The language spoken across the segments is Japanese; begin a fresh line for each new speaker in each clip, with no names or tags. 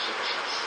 solutions.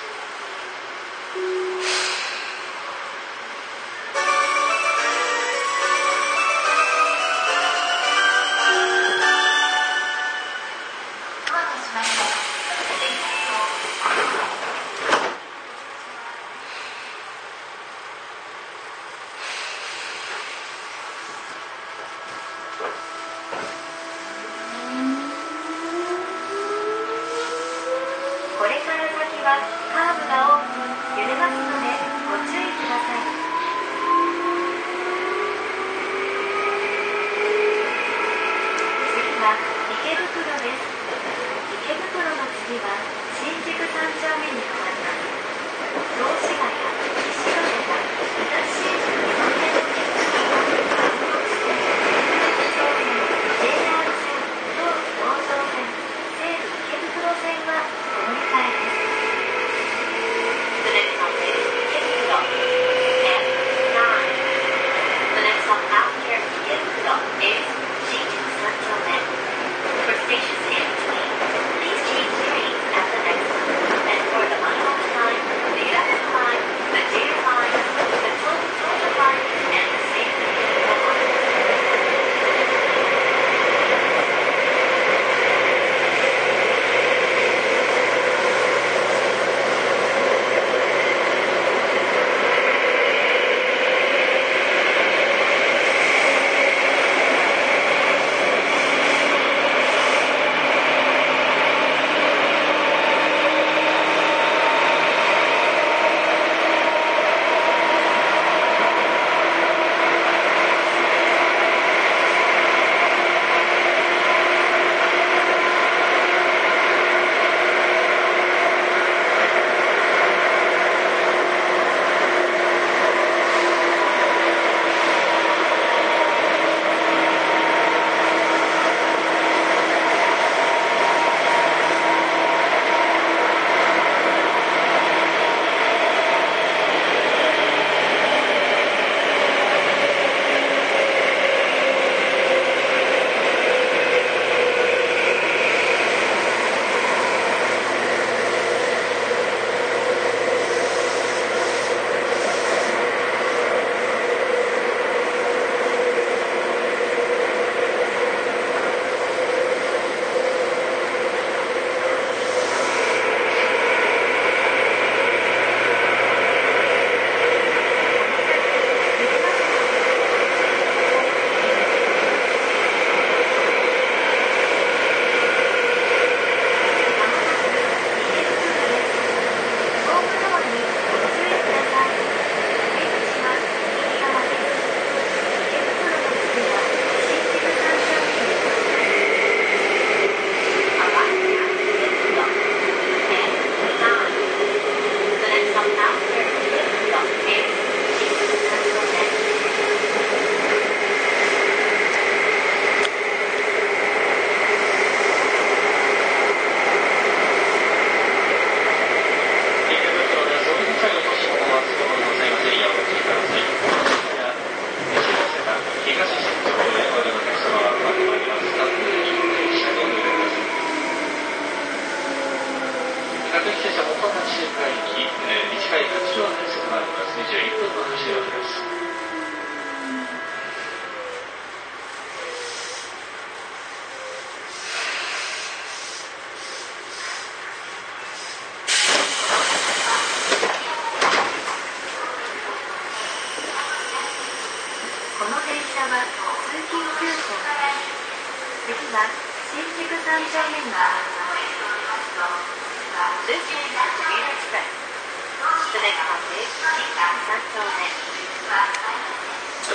終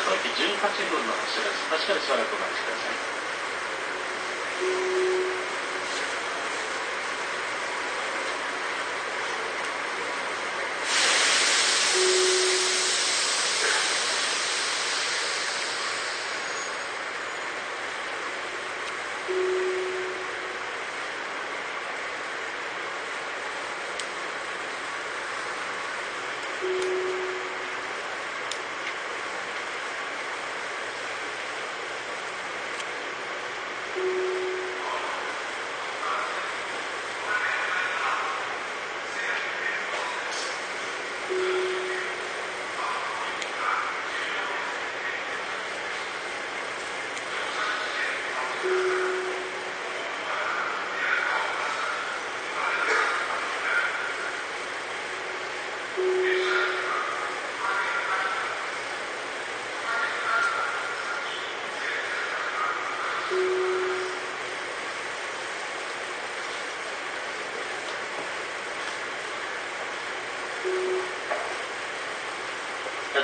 か
時と18分の発車です確かにしばらくお待ちください。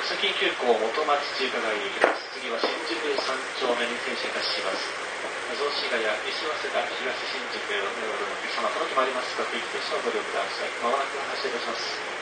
崎急行元町中華街に行きます。次は新宿三丁目に停車いたします。雑司ヶ谷、西早稲田、東新宿へお乗りのお客様、この決まりますが、クイック停車をご利用ください。まもなく発車いたします。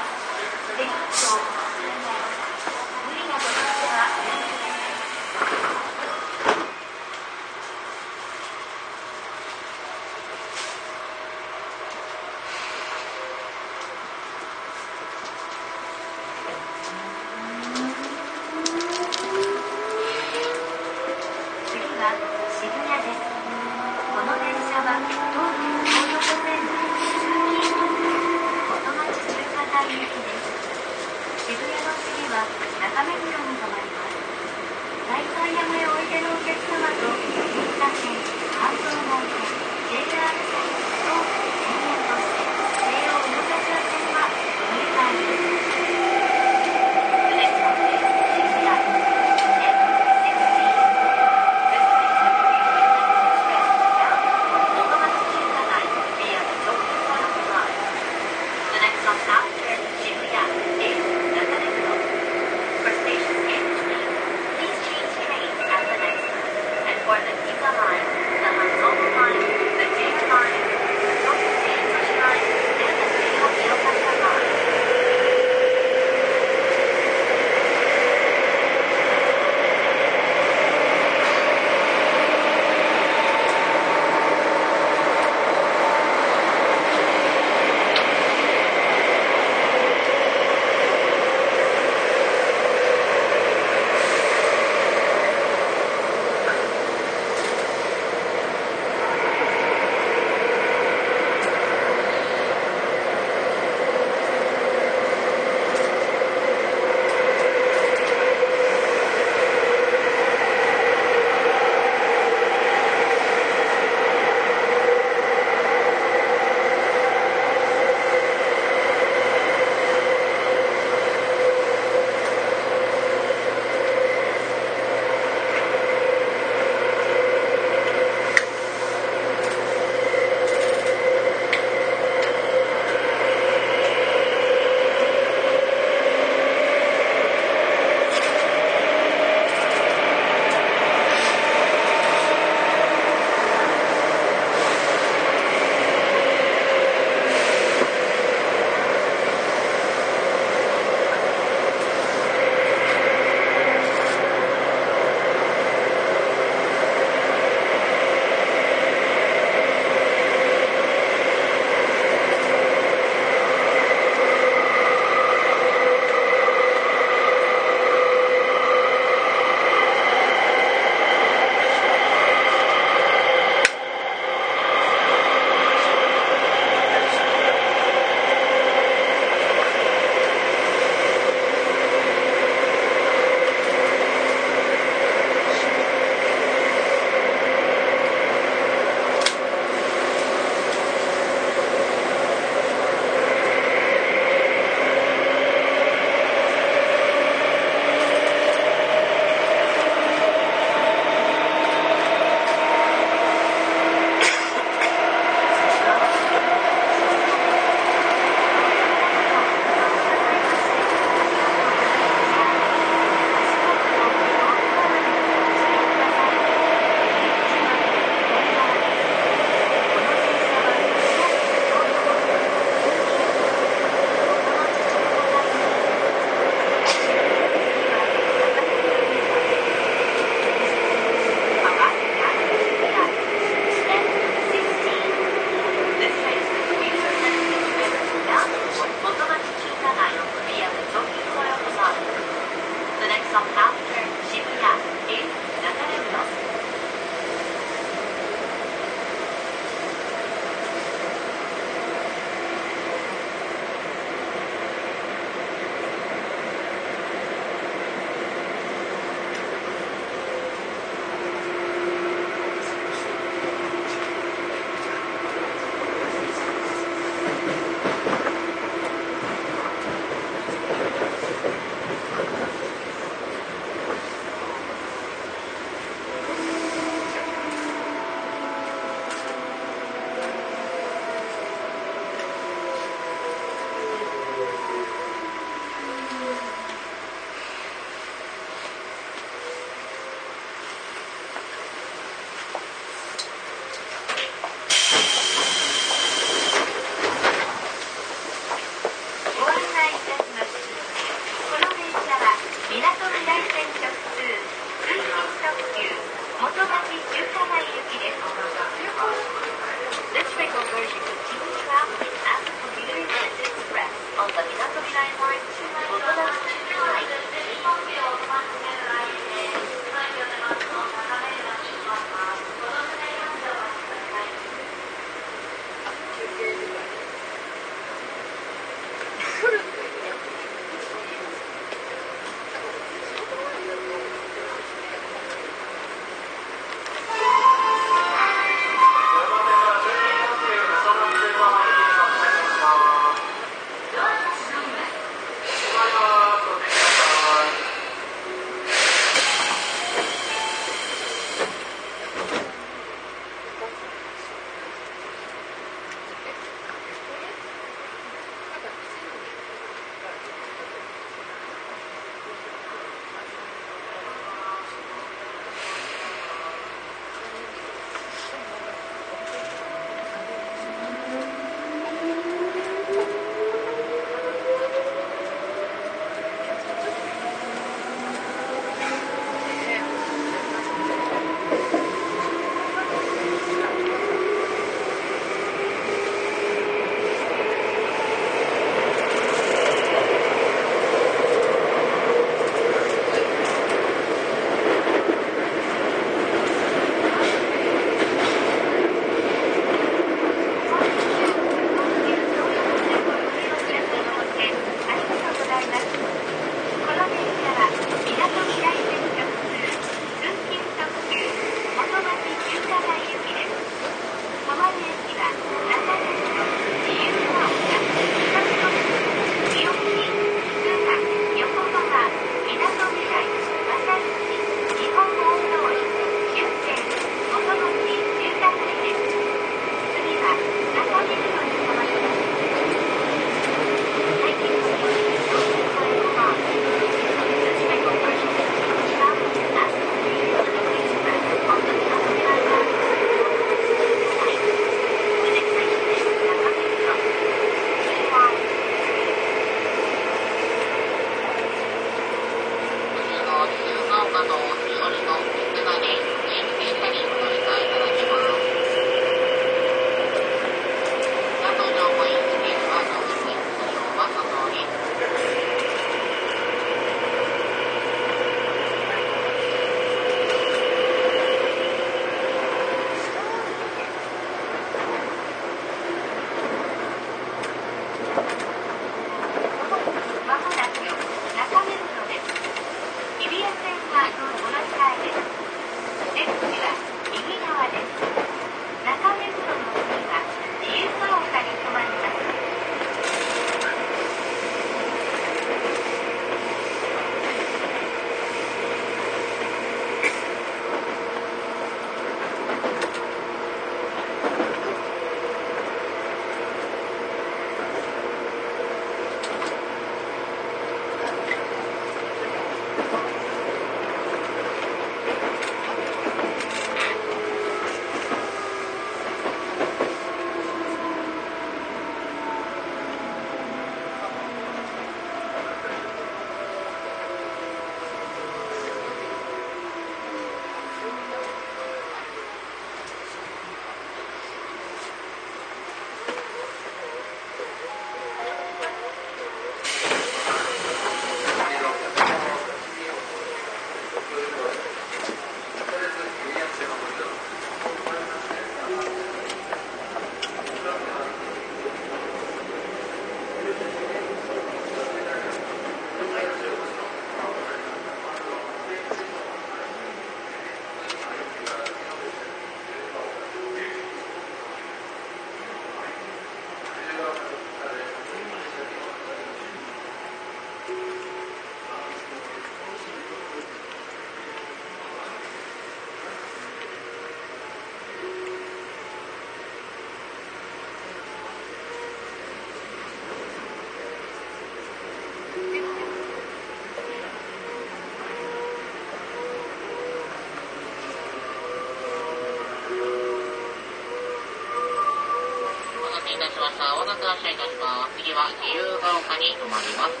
し
た。お待たせいたします。次は自由が丘に停まります。